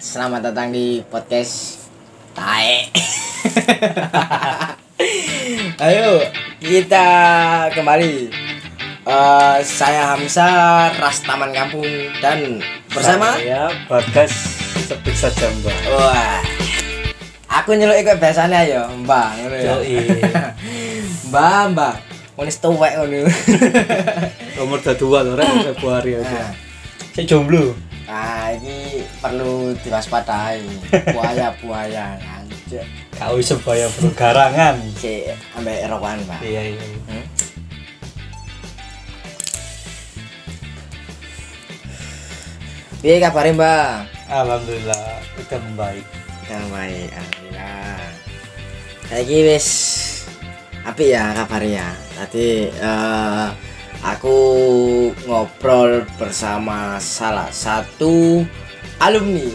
Selamat datang di podcast Tae. Ayo kita kembali. Eh, saya Hamzah, Ras Taman Kampung dan bersama ya Bagas sebut saja Mbak. Wah. Aku nyeluk ikut biasanya ya, Mbak. ya. Mbak, Mbak. Wis tuwek ngono. Nomor dua loh rek Februari Nah, aja. Saya jomblo. Nah, ini perlu diwaspadai. Buaya-buaya anjir. Kau sebaya bergarangan. Si ambek rokokan, Pak. Iya iya. Hmm? Piye kabare, Mbak? Alhamdulillah udah membaik. Yang baik, alhamdulillah. Saiki wis apik ya kabarnya. Tadi eh, aku ngobrol bersama salah satu alumni.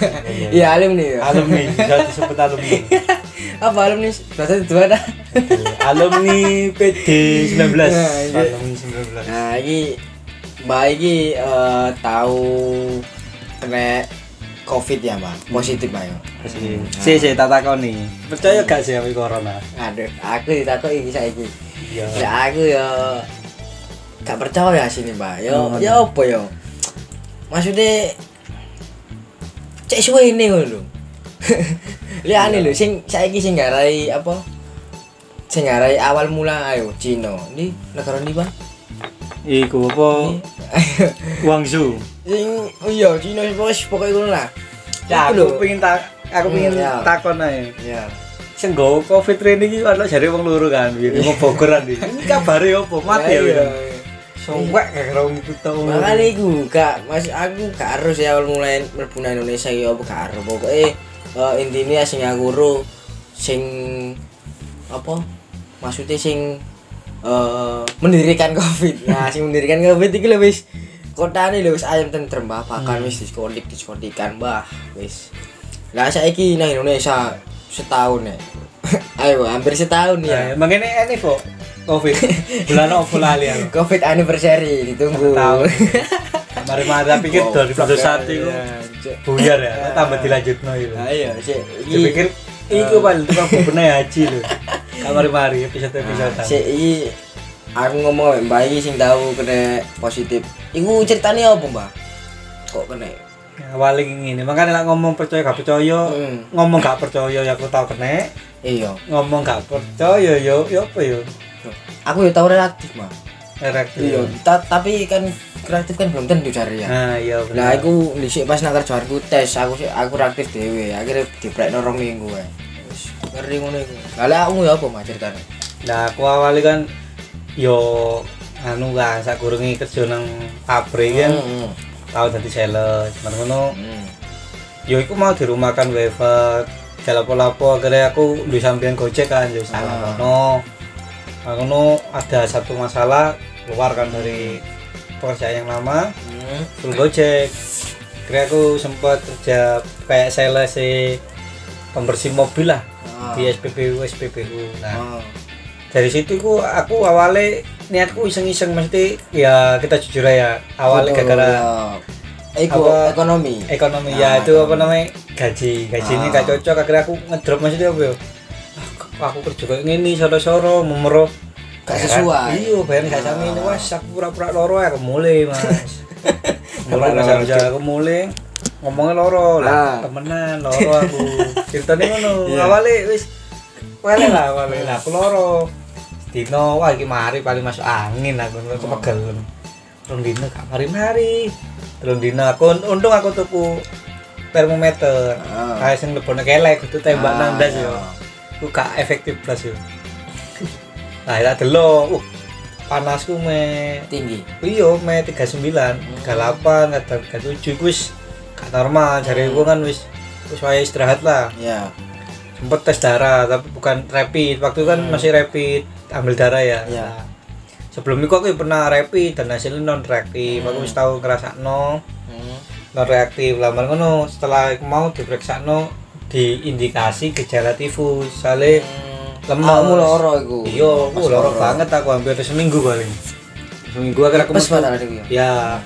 Iya, Iya, alumni. ya. Alumni, bisa disebut alumni. Apa alumni? Bahasa itu ada. alumni PD 19. Nah, iya. Alumni 19. Nah, ini Mbak iki eh, tahu kena Covid ya, Mbak? Positif, Mbak ya. Si si tak takoni. Percaya gak sih sama corona? Aduh, aku ditakoki iki saiki. Iya. Ya aku ya gak percaya sini, Mbak. Ya Hmm. ya apa ya? Maksudnya cek suwe ini ngono lho. Liane lho sing saiki sing ngarai apa? Sing ngarai awal mula ayo Cina. Ini negara ndi, Pak? Iku apa? Guangzhou. Sing oh iya Cina wis pokoke ngono lah. Ya Iku lho. aku pengen tak aku Hmm, pengen ya. takon ae. Ya. Sing nggawa covid training iki ana jare wong loro kan, biyen mau Bogoran iki. Ini kabare opo? Mati ya. Iya. Sombak gak karo iku to. Makanya iku gak mas aku gak harus ya awal mulai mlebu Indonesia ya apa gak harus pokoke eh, intine sing aku ro sing apa maksudnya sing eh mendirikan Covid. Nah, sing mendirikan Covid lho wis kotane lho wis ayam tentrem bah bahkan wis diskotik diskotikan bah wis. Lah saiki nang Indonesia setahun ya. Ayo hampir setahun ya. Ya, makanya ini kok covid. Bulan opo lali aku. Covid anniversary ditunggu. Satu tahun. Mari mari pikir Oh, 2021 iku iya, Cuk. buyar ya, tambah dilanjutno itu. Ah iya, sik iki Dipikir iku paling tukang bebenah haji lho. Kamari-mari episode-episode. sik iki aku ngomong Mbak iki sing tahu kena positif. Iku ceritane apa, Mbak? Kok kena? Awalnya ini, makanya lah ngomong percaya gak percaya, Hmm. ngomong gak percaya ya aku tau kena, Iya. ngomong gak percaya yo yo apa yo Aku ya tahu reaktif, Mbak. reaktif Iya, ta- tapi kan kreatif kan belum tentu cari ya. nah iya Lah benar aku dhisik pas nang kerjaanku tes, aku aku reaktif dhewe. Akhirnya diprekno rong minggu ae. Ngeri ngono iku. Lah aku ya apa, Mbak ceritane? nah aku awalnya kan yo anu kan sak kurungi kerja nang pabrik kan Hmm, tau dadi sales ngono hmm. yo iku mau di rumah kan wifi lapo-lapo akhirnya aku di sampingan gojek kan yo Ah. salah ngono Nah, ngono ada satu masalah keluar kan dari pekerjaan yang lama Hmm. full gojek kira aku sempat kerja kayak sales si pembersih mobil lah Ah. di SPBU SPBU nah Oh. dari situ ku aku awalnya niatku iseng-iseng mesti ya kita jujur ya awalnya gara-gara ya. Eko, Apa- ekonomi. ekonomi ya itu apa namanya gaji gaji ini Ah. gak cocok akhirnya aku ngedrop maksudnya apa ya Ah, aku kerja kayak gini soro-soro memero Gak sesuai. iya bayar gak sami ini Ah. wes aku pura-pura loro aku mulai mas mulai Pura-pura aku mulai ngomongnya loro Ah. lah temenan loro aku ceritanya ngono Iya. awalnya wis wale lah awalnya lah aku loro Dino, wah iki mari paling masuk angin aku Oh. pegel Rong dino gak mari-mari Rong dino aku untung aku tuku termometer Ah. kayak sing lebone kelek kudu tembak nang ndas iya. yo ku gak efektif blas yo nah tak delok uh panasku me tinggi. iya me 39 38 kadang 37 iku wis gak normal jare Hmm. gua kan wis wis wae istirahat lah Ya. sempet tes darah tapi bukan rapid waktu kan Hmm. masih rapid ambil darah ya Ya. Nah, sebelum itu aku pernah rapid dan hasilnya non reaktif aku Hmm. wis tahu ngerasa no Hmm. non reaktif lamar ngono setelah aku mau diperiksa no diindikasi gejala tifus soalnya Hmm. lemes Kamu loro iku. iya aku loro banget aku hampir seminggu paling seminggu akhirnya aku ya.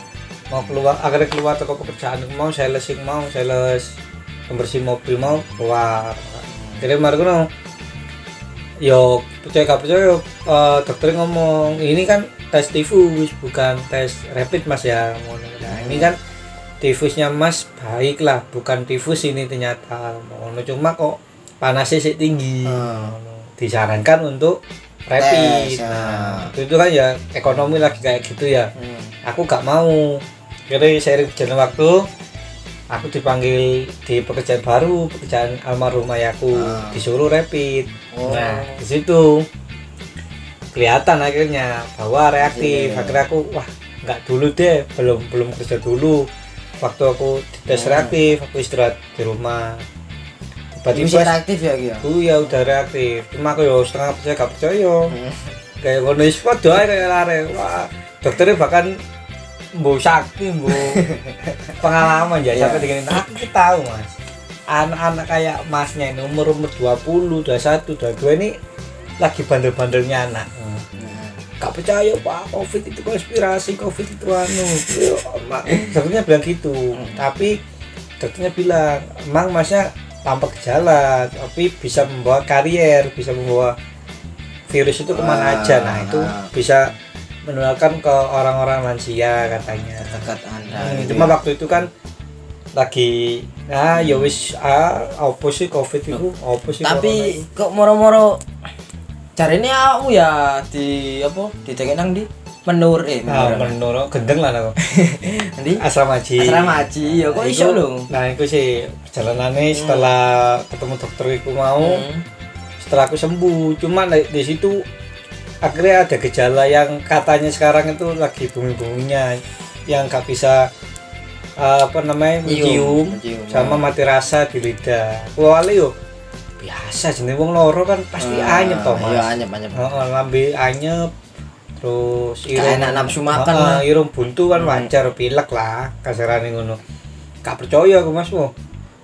Mau keluar akhirnya keluar toko pekerjaan mau sales sing mau sales pembersih mobil mau keluar jadi kemarin no, yo percaya gak percaya eh, dokter ngomong ini kan tes tifus bukan tes rapid mas ya nah ini kan tifusnya mas baik lah bukan tifus ini ternyata Ngono. cuma kok panasnya sih tinggi Hmm. Disarankan untuk rapid ya. nah itu, itu kan ya ekonomi lagi kayak gitu ya Hmm. aku gak mau jadi seiring berjalan waktu aku dipanggil di pekerjaan baru pekerjaan almarhum ayahku Ah. disuruh rapid Oh. nah di situ kelihatan akhirnya bahwa reaktif Iya. akhirnya aku wah nggak dulu deh belum belum kerja dulu waktu aku tes Hmm. reaktif aku istirahat di rumah tiba-tiba reaktif ya iki ya. aku ya udah reaktif cuma aku ya setengah percaya gak percaya Hmm. kayak ngono wis padha kayak lare wah dokternya bahkan mbok sakti mbok. Pengalaman ya Iya. sampai dengan aku tahu mas. Anak-anak kayak masnya ini umur umur 20 21 22 ini lagi bandel-bandelnya anak. Nah. gak percaya pak covid itu konspirasi covid itu anu. Mak- dokternya bilang gitu. Tapi dokternya bilang emang masnya tanpa gejala tapi bisa membawa karier bisa membawa virus itu ke mana Ah, aja. Nah itu ah. bisa menularkan ke orang-orang lansia katanya Dekat Anda. Hmm, gitu cuma ya. waktu itu kan lagi ah ya wis ah apa sih covid itu apa sih tapi kok moro-moro cari ini aku ya di apa di nang di menur eh Nah, menur menurut gendeng lah aku. nanti Asrama haji. asrama haji ya kok Nah, iso lho Nah, itu sih perjalanannya setelah ketemu dokter itu mau, Hmm. setelah aku sembuh. Cuma di, di situ akhirnya ada gejala yang katanya sekarang itu lagi bumi-buminya yang gak bisa eh, apa namanya mencium sama ya. mati rasa di lidah. Awalnya yo biasa jenenge wong loro kan pasti Ah, anyep toh iya Mas. anyep anyep Heeh, lambe anyep terus Gak enak nafsu makan Heeh, lah. irung buntu kan Hmm. wajar pilek lah kasarane ngono gak percaya aku mas wo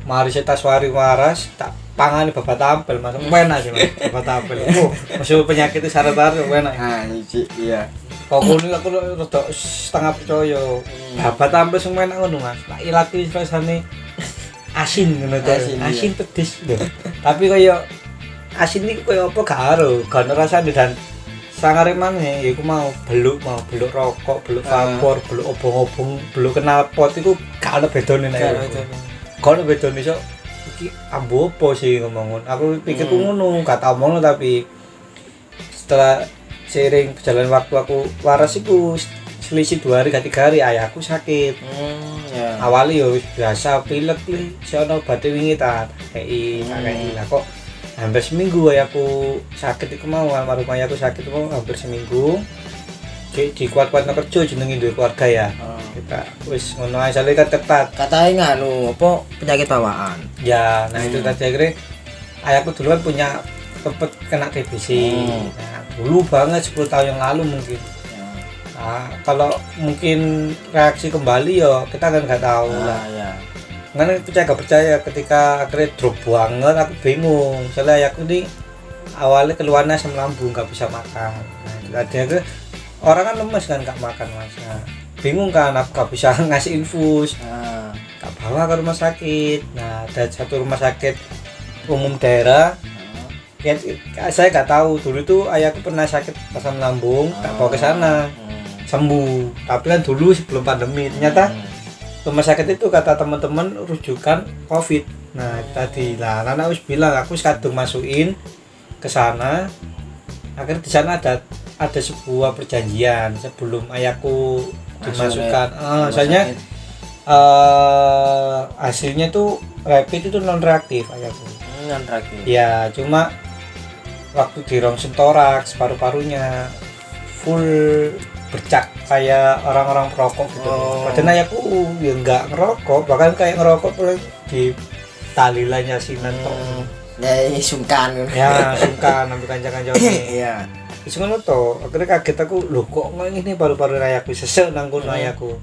mari saya taswari waras tak pangani bapak tampil mas. Enak sih mas bapak tampil. Oh masih penyakit itu syarat syarat enak. Nah iya kok ngono aku rada setengah percaya. Hmm. bapak tampil semua enak ngono mas. Tak ilati rasane asin ngono Asin, asin, iya. pedes lho. Tapi kaya asin ini kaya apa gak karo gak ono rasane dan sangare maneh ya iku mau beluk mau beluk rokok beluk Ah. vapor beluk obong-obong beluk knalpot iku gak ono bedone nek Gak ono bedone. gak ono bedone sok iki ambo apa sih ngomong aku pikirku Hmm. ngono gak tau ngono tapi setelah seiring berjalan waktu aku waras iku selisih dua hari tiga hari ayahku sakit. Hmm ya. Awalnya ya wis biasa pilek li ono obat wingi ta kei Hmm. kei lah kok hampir seminggu ayahku sakit iku mau almarhum ayahku sakit mau hampir seminggu di, di kuat kuat kerja jenengi duwe keluarga ya. Oh. kita wis ngono ae soalnya kan ketat. Katanya nganu apa penyakit bawaan. Ya nah itu Hmm. tadi akhirnya ayahku dulu kan punya tempat kena TBC Hmm. nah dulu banget 10 tahun yang lalu mungkin. Ya. Nah kalau mungkin reaksi kembali ya kita kan nggak tahu lah. ah ya. Karena percaya gak percaya ketika akhirnya drop banget aku bingung. Soalnya aku ini awalnya keluarnya asam lambung gak bisa makan. Nah itu tadi akhirnya orang kan lemes kan gak makan mas. Nah, bingung kan gak bisa ngasih infus ah. Gak bawa ke rumah sakit. Nah ada satu rumah sakit umum daerah. Ya, saya gak tahu. Dulu tuh ayahku pernah sakit asam lambung tak bawa ke sana. Hmm. sembuh. Tapi kan dulu sebelum pandemi ternyata Hmm. rumah sakit itu kata teman-teman rujukan covid. Nah tadi lah Nana wis bilang aku kadung masukin ke sana. Akhirnya di sana ada ada sebuah perjanjian sebelum ayahku Masuk dimasukkan. Ah, soalnya eh hasilnya tuh rapid itu non reaktif ayahku. Hmm, non reaktif ya cuma waktu di rongsen toraks paru-parunya full bercak kayak orang-orang perokok gitu. Oh. padahal ayahku ya nggak ngerokok bahkan kayak ngerokok di tali lah nyasinan tok Hmm. ya sungkan. Ya sungkan ambil kanjang-kanjang iya Wis ngono to, akhirnya kaget aku, loh kok ngene paru-paru ayahku sesek nang kono Hmm. ayahku.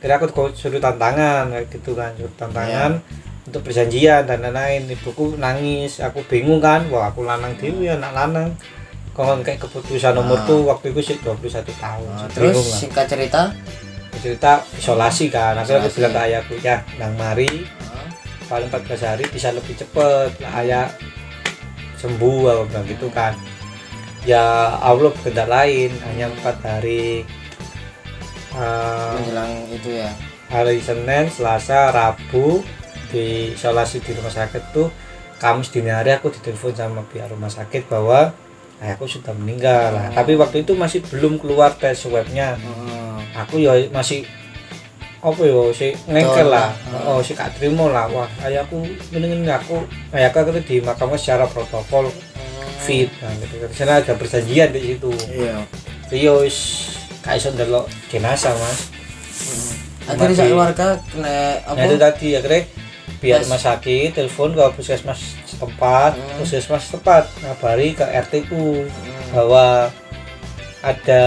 Kira aku kok suruh tantangan kayak gitu kan, suruh tantangan untuk untuk perjanjian dan lain-lain. Ibuku nangis aku bingung kan wah aku lanang dewi anak lanang. Kalau kayak keputusan Ah. tuh waktu itu sih 21 tahun Nah, terus lah. singkat cerita? Cerita isolasi kan akhirnya aku bilang ke ayahku ya nang mari ah, paling 14 hari bisa lebih cepet. Lah ayah sembuh aku bilang gitu kan ya Allah berkehendak lain hanya empat hari Eh, menjelang itu ya hari Senin, Selasa, Rabu di isolasi di rumah sakit tuh Kamis dini hari aku ditelepon sama pihak rumah sakit bahwa ayahku sudah meninggal. Oh. Tapi waktu itu masih belum keluar tes swabnya. Heeh. Aku ya masih apa ya si ngengkel lah. lah. Oh si gak terima lah. Wah ayahku ini aku ayahku itu dimakamkan secara protokol fit nah gitu. Di sana ada perjanjian di situ. iya ya wis gak iso ndelok jenazah mas. akhirnya Mati. saya keluarga kena apa Nah itu tadi akhirnya Tes. rumah sakit telepon ke puskesmas setempat, Hmm. puskesmas setempat ngabari ke RT ku Hmm. bahwa ada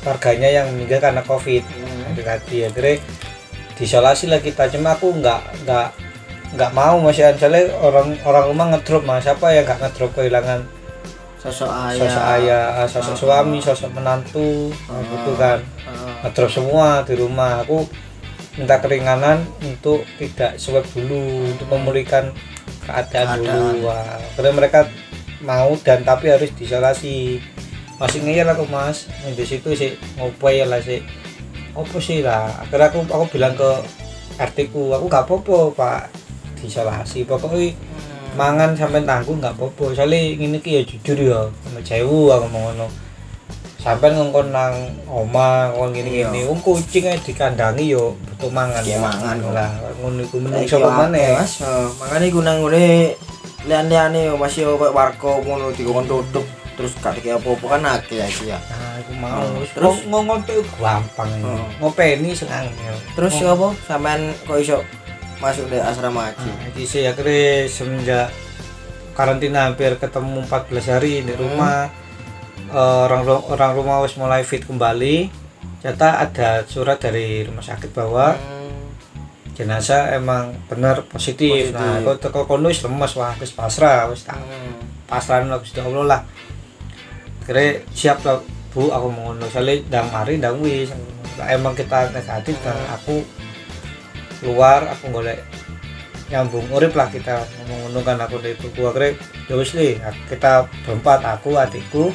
warganya yang meninggal karena covid. Hmm. Itu tadi akhirnya diisolasi lah kita cuma aku nggak nggak nggak mau mas ya soalnya orang orang rumah ngedrop mas. Siapa yang nggak ngedrop kehilangan sosok ayah. sosok ayah sosok Ah. suami sosok menantu Ah. gitu kan. Heeh. ngedrop semua di rumah. Aku minta keringanan untuk tidak swab dulu untuk memulihkan keadaan, Keadaan. dulu. Wah, karena mereka mau dan tapi harus diisolasi. Masih ngeyel aku mas. Di situ sih ngopai lah sih. Apa sih lah. Akhirnya aku aku bilang ke RT ku aku gak apa-apa pak diisolasi pokoknya mangan sampai tanggung nggak apa-apa. Soalnya ini ki ya jujur ya sama cewu aku mau ngono. Sampai ngongkon nang oma ngongkon gini gini wong kucing aja dikandangi yo butuh mangan. Iya, mangan. Lah ngono iku menung Saiki sapa akeh, maneh Mas. Heeh, makanya iku nang ngene lian-liane yo masih yo koyo warga ngono dikon tutup terus gak dikek apa-apa kan akeh iki ya. nah aku mau. Hmm, terus? ngongkon tuh gampang. Hmm. ngopeni senang ya. Terus apa? Sampean kok iso masuk di asrama haji? Nah, iki sih akhirnya semenjak karantina hampir ketemu 14 hari di Hmm. rumah eh, orang orang rumah wis mulai fit kembali ternyata ada surat dari rumah sakit bahwa Hmm. jenazah emang benar positif, Positif. nah kau teko kono wis lemes wah wis pasrah wis tak Hmm. pasrah lah Gusti Allah lah kira siap lah bu aku mau ngono soalnya ndang mari ndang wis emang kita negatif dan aku keluar aku golek nyambung. Urip lah kita ngomong ngono kan aku dari ibuku akhirnya ya wis kita berempat aku adikku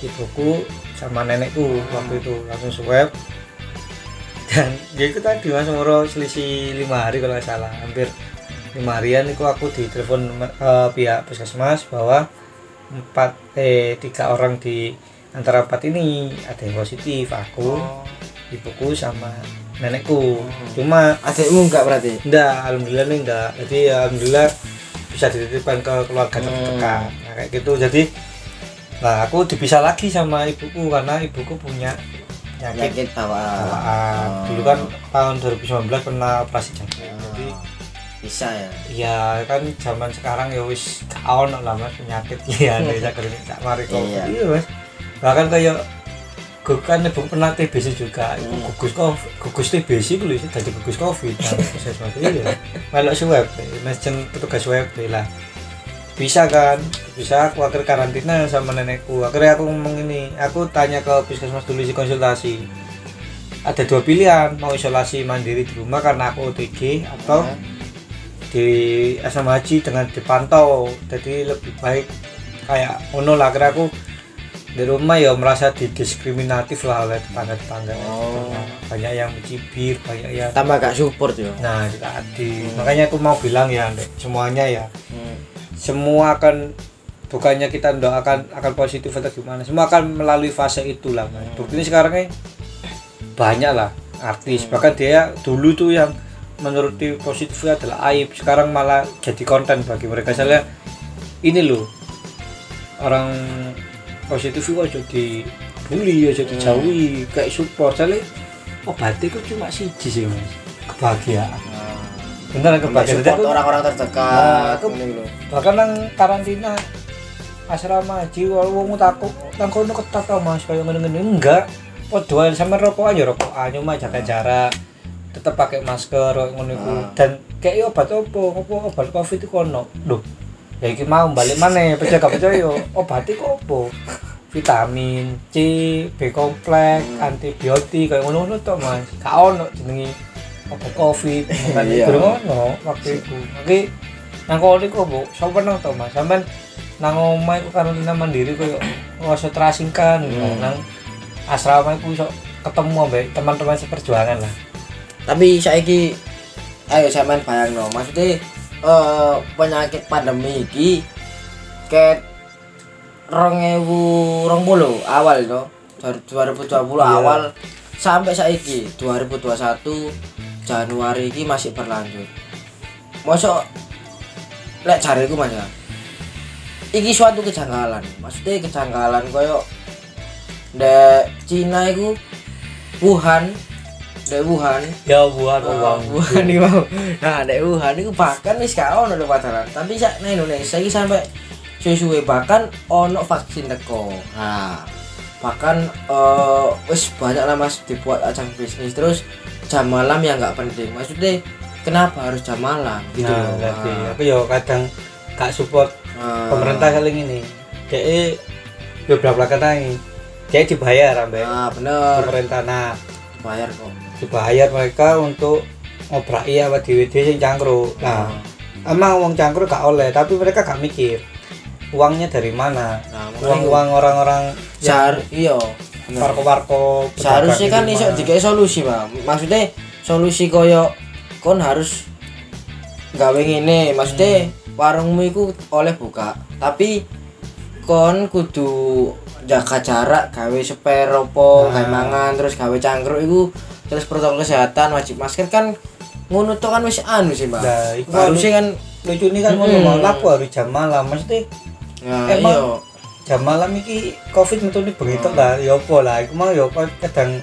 ibuku sama nenekku waktu itu langsung swab. Dan ya itu tadi mas umur selisih lima hari kalau nggak salah. Hampir lima harian itu aku ditelepon eh, pihak puskesmas bahwa empat eh tiga orang di antara empat ini ada yang positif aku Oh. ibuku sama nenekku Hmm. cuma Adikmu enggak berarti? enggak alhamdulillah nih enggak jadi ya, alhamdulillah bisa dititipkan ke keluarga Hmm. terdekat nah, kayak gitu jadi nah aku dipisah lagi sama ibuku karena ibuku punya penyakit Penyakit bawaan. bawaan dulu kan tahun 2019 pernah operasi jantung Oh. jadi bisa ya. ya kan zaman sekarang ya wis kaon lah mas penyakit ya saya kering tak mari kok Iya. iya mas bahkan kayak gue kan ibu pernah TBC juga. Itu Hmm. gugus covid gugus TBC gue jadi gugus covid nah saya semua iya. Melok swab mesin petugas swab lah. Bisa kan bisa aku akhir karantina sama nenekku. Akhirnya aku ngomong ini aku tanya ke puskesmas dulu si konsultasi. Ada dua pilihan mau isolasi mandiri di rumah karena aku OTG atau Hmm. di asrama haji dengan dipantau. Jadi lebih baik kayak ono lah akhirnya aku di rumah ya merasa didiskriminatif lah oleh tetangga-tetangga. Oh. banyak yang mencibir banyak yang Tambah gak support yo. nah tadi makanya aku mau bilang ya Dek, semuanya ya. Hmm. semua akan bukannya kita doakan akan positif atau gimana semua akan melalui fase itulah mas buktinya sekarang ini banyak lah artis. Hmm. bahkan dia dulu tuh yang menurut dia positifnya adalah aib. Sekarang malah jadi konten bagi mereka. Saya ini loh orang positif itu aja dibully aja Hmm. dijauhi kayak support soalnya obatnya kok cuma siji sih mas kebahagiaan Nah. bener kebahagiaan support orang-orang Nah, terdekat lho. bahkan nang karantina asrama walau wong takut nang kono ketat tau mas kayak ngene-ngene enggak padha sama rokok aja rokok aja cuma jaga jarak tetap pakai masker ngono iku. Ah. dan kayak obat opo opo obat covid itu kono loh ya iki mau balik mana percaya gak percaya obat itu opo? Vitamin C B kompleks Hmm. antibiotik kayak ngono-ngono tok mas. Gak ono jenenge obat covid. Kan durung ono waktu itu. Tapi nang kono iku bu sampe nang to mas? Sampean nang omah iku karantina mandiri koyo nggak terasingkan. Hmm. nang asrama iku iso ketemu ambek teman-teman seperjuangan lah. Tapi saiki ayo sampean bayangno. Maksudnya eh penyakit pandemi iki ket 2020 awal to. 2020 Iya. awal. Sampai saiki 2021 Januari iki masih berlanjut. Mosok lek jariku mas ya. Iki suatu kejanggalan. Maksudnya kejanggalan koyo ndek Cina iku Wuhan ndek Wuhan ya buat Oh, uang Wuhan iki mau. Nah, nek Wuhan iku bahkan wis ono lho pacaran. Tapi sak nang Indonesia iki sampai suwe-suwe bahkan ono vaksin teko. Nah, bahkan eh wis banyak lah Mas dibuat ajang bisnis terus jam malam yang nggak penting. Maksudnya kenapa harus jam malam gitu nah loh. Nah, aku ya kadang gak support nah, pemerintah kali ini kayak beberapa kata ini kayak dibayar ambek Nah, bener. pemerintah nah Bayar kok. dibayar mereka untuk ngobrai apa di WD yang cangkruk. Nah emang uang cangkruk gak oleh tapi mereka gak mikir uangnya dari mana. Nah, uang uang orang-orang Sehar iya. bener. warko-warko seharusnya kan iso dikai solusi pak maksudnya solusi koyo kon harus gawe ngene. Maksudnya warungmu iku oleh buka tapi kon kudu jaga jarak gawe spare opo Nah. gawe mangan terus gawe cangkruk iku terus protokol kesehatan wajib masker kan ngono to kan wis anu sih mbak Nah, iku harusnya kan lucu nih kan ngomong mau lapo harus jam malam maksudnya ya Emang- iya jam malam iki covid metu nih begitu Hmm. lah ya apa lah iku mau ya apa kadang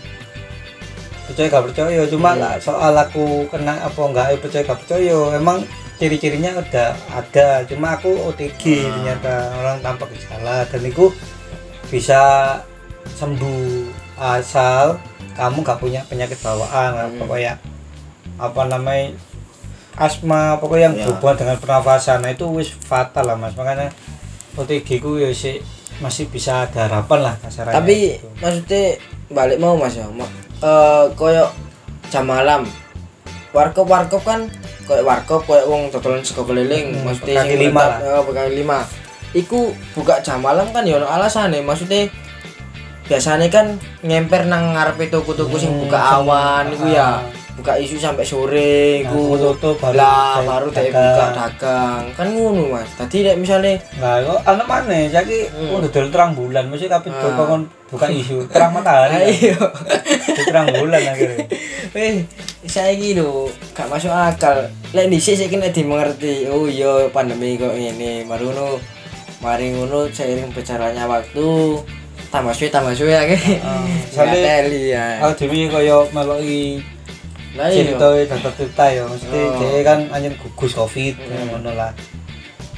percaya gak percaya cuma Hmm. lah soal aku kena apa enggak percaya gak percaya emang ciri-cirinya udah ada cuma aku OTG Hmm. ternyata orang tanpa gejala dan itu bisa sembuh asal kamu gak punya penyakit bawaan Hmm. apa kayak apa namanya asma pokoknya yang Ya. berhubungan dengan pernafasan nah itu wis fatal lah mas makanya OTG ku ya sih masih bisa ada harapan lah kasarannya tapi gitu. maksudnya balik mau mas ya Ma- eh koyo jam malam warkop warkop kan koyo warkop koyo wong dodolan sego keliling Hmm, pegang sing lima pegang lima iku buka jam malam kan ya ono alasane maksudnya biasanya kan ngemper nang ngarepe toko-toko sing Hmm, buka awan iku ya ah. Buka isu sampai sore Nah, iku tutup baru lah baru dagang. buka dagang kan ngono mas tadi nek misalnya nah kok anak mana jadi Hmm. udah terang bulan mesti tapi Ah. toko kon buka isu terang matahari ayo Itu terang bulan akhirnya Weh, saya lho gak masuk akal. Lek dhisik sik kena dimengerti. Oh iya pandemi kok ngene. Baru ngono mari ngono seiring berjalannya waktu tambah suwe tambah suwe akeh. Ah, Soalnya soalnya- teli ya. aku dewi kaya meloki Lah iya. cerita data cerita ya mesti Oh. dia kan anjir gugus covid Hmm. ya, ngono lah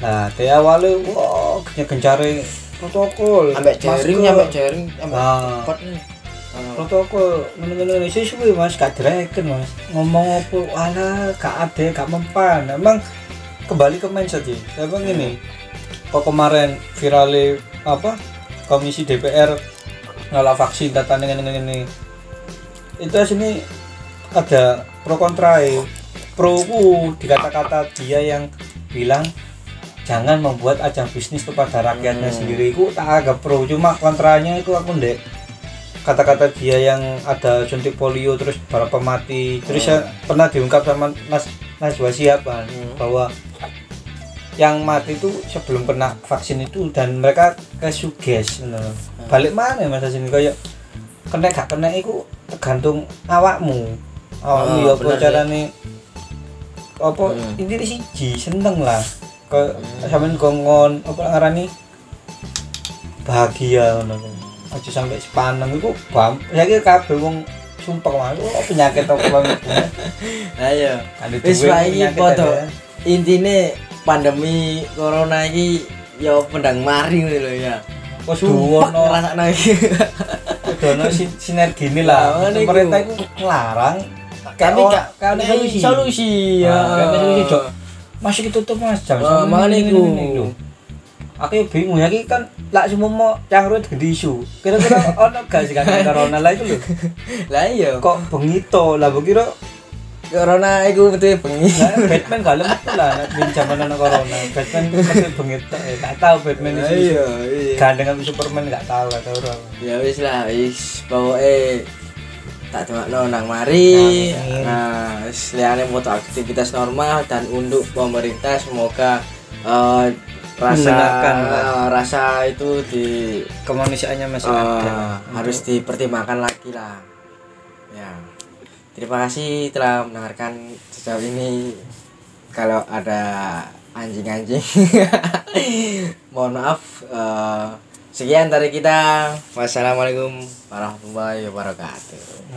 nah dia awalnya wah gencar-gencare protokol Ambek jaring, ambek jaring, ambek Ah. pot nih. Ah. protokol ngono-ngono sih suwe mas gak direken mas ngomong apa ala gak ada gak mempan emang kembali ke mindset sih emang ini kok kemarin virale apa komisi DPR ngalah vaksin data ini ini ini itu sini ada pro kontra pro ku di kata-kata dia yang bilang jangan membuat ajang bisnis kepada rakyatnya Hmm. sendiri itu tak agak pro cuma kontranya itu aku ndek kata-kata dia yang ada suntik polio terus berapa mati terus Hmm. ya pernah diungkap sama Nas Najwa Shihab kan Hmm. bahwa yang mati itu sebelum kena vaksin itu dan mereka kesuges gitu loh. balik mana mas sini kayak kena gak kena itu tergantung awakmu awakmu Ah, ya bener apa sih. carane apa Hmm. ini siji seneng lah ke Hmm. sampean gongon apa ngarani bahagia ngono aja sampai sepaneng iku bam saiki kabeh wong sumpah mah oh, penyakit apa banget Ayo. Wis wae padha. Intine pandemi corona iki ya pendang mari ngono lho ya. Kudu Sumpah ono ngrasakno iki. kudu ono sin- sinergi ini lah Lah, ngene iku. pemerintah itu tapi oh, gak kan nek solusi. solusi Ya, ya kan solusi, Cok. Masih ditutup Mas, jam Ah, ini, ini, ini, lho. Aku ya bingung ya iki kan lak semua mau cangkrut gede isu. Kira-kira ono gak sih kan corona lah itu lho. lah iya Kok bengi to lah kira corona iku betul bengi Lah, Batman gak lemah tuh lah di zaman corona. Batman mesti bengi tok. Eh, Gak tahu Batman Lah itu. iya iya sama Superman gak tahu gak tahu ya wis lah wis pokoknya tak tengokno nang mari. Nah liyane foto aktivitas normal dan untuk pemerintah. Semoga eh, rasa eh, rasa itu di Kemanusiaannya masih eh, ada. harus dipertimbangkan lagi lah. Ya. Terima kasih telah mendengarkan sejauh ini. Kalau ada anjing-anjing mohon maaf sekian dari kita. Wassalamualaikum warahmatullahi wabarakatuh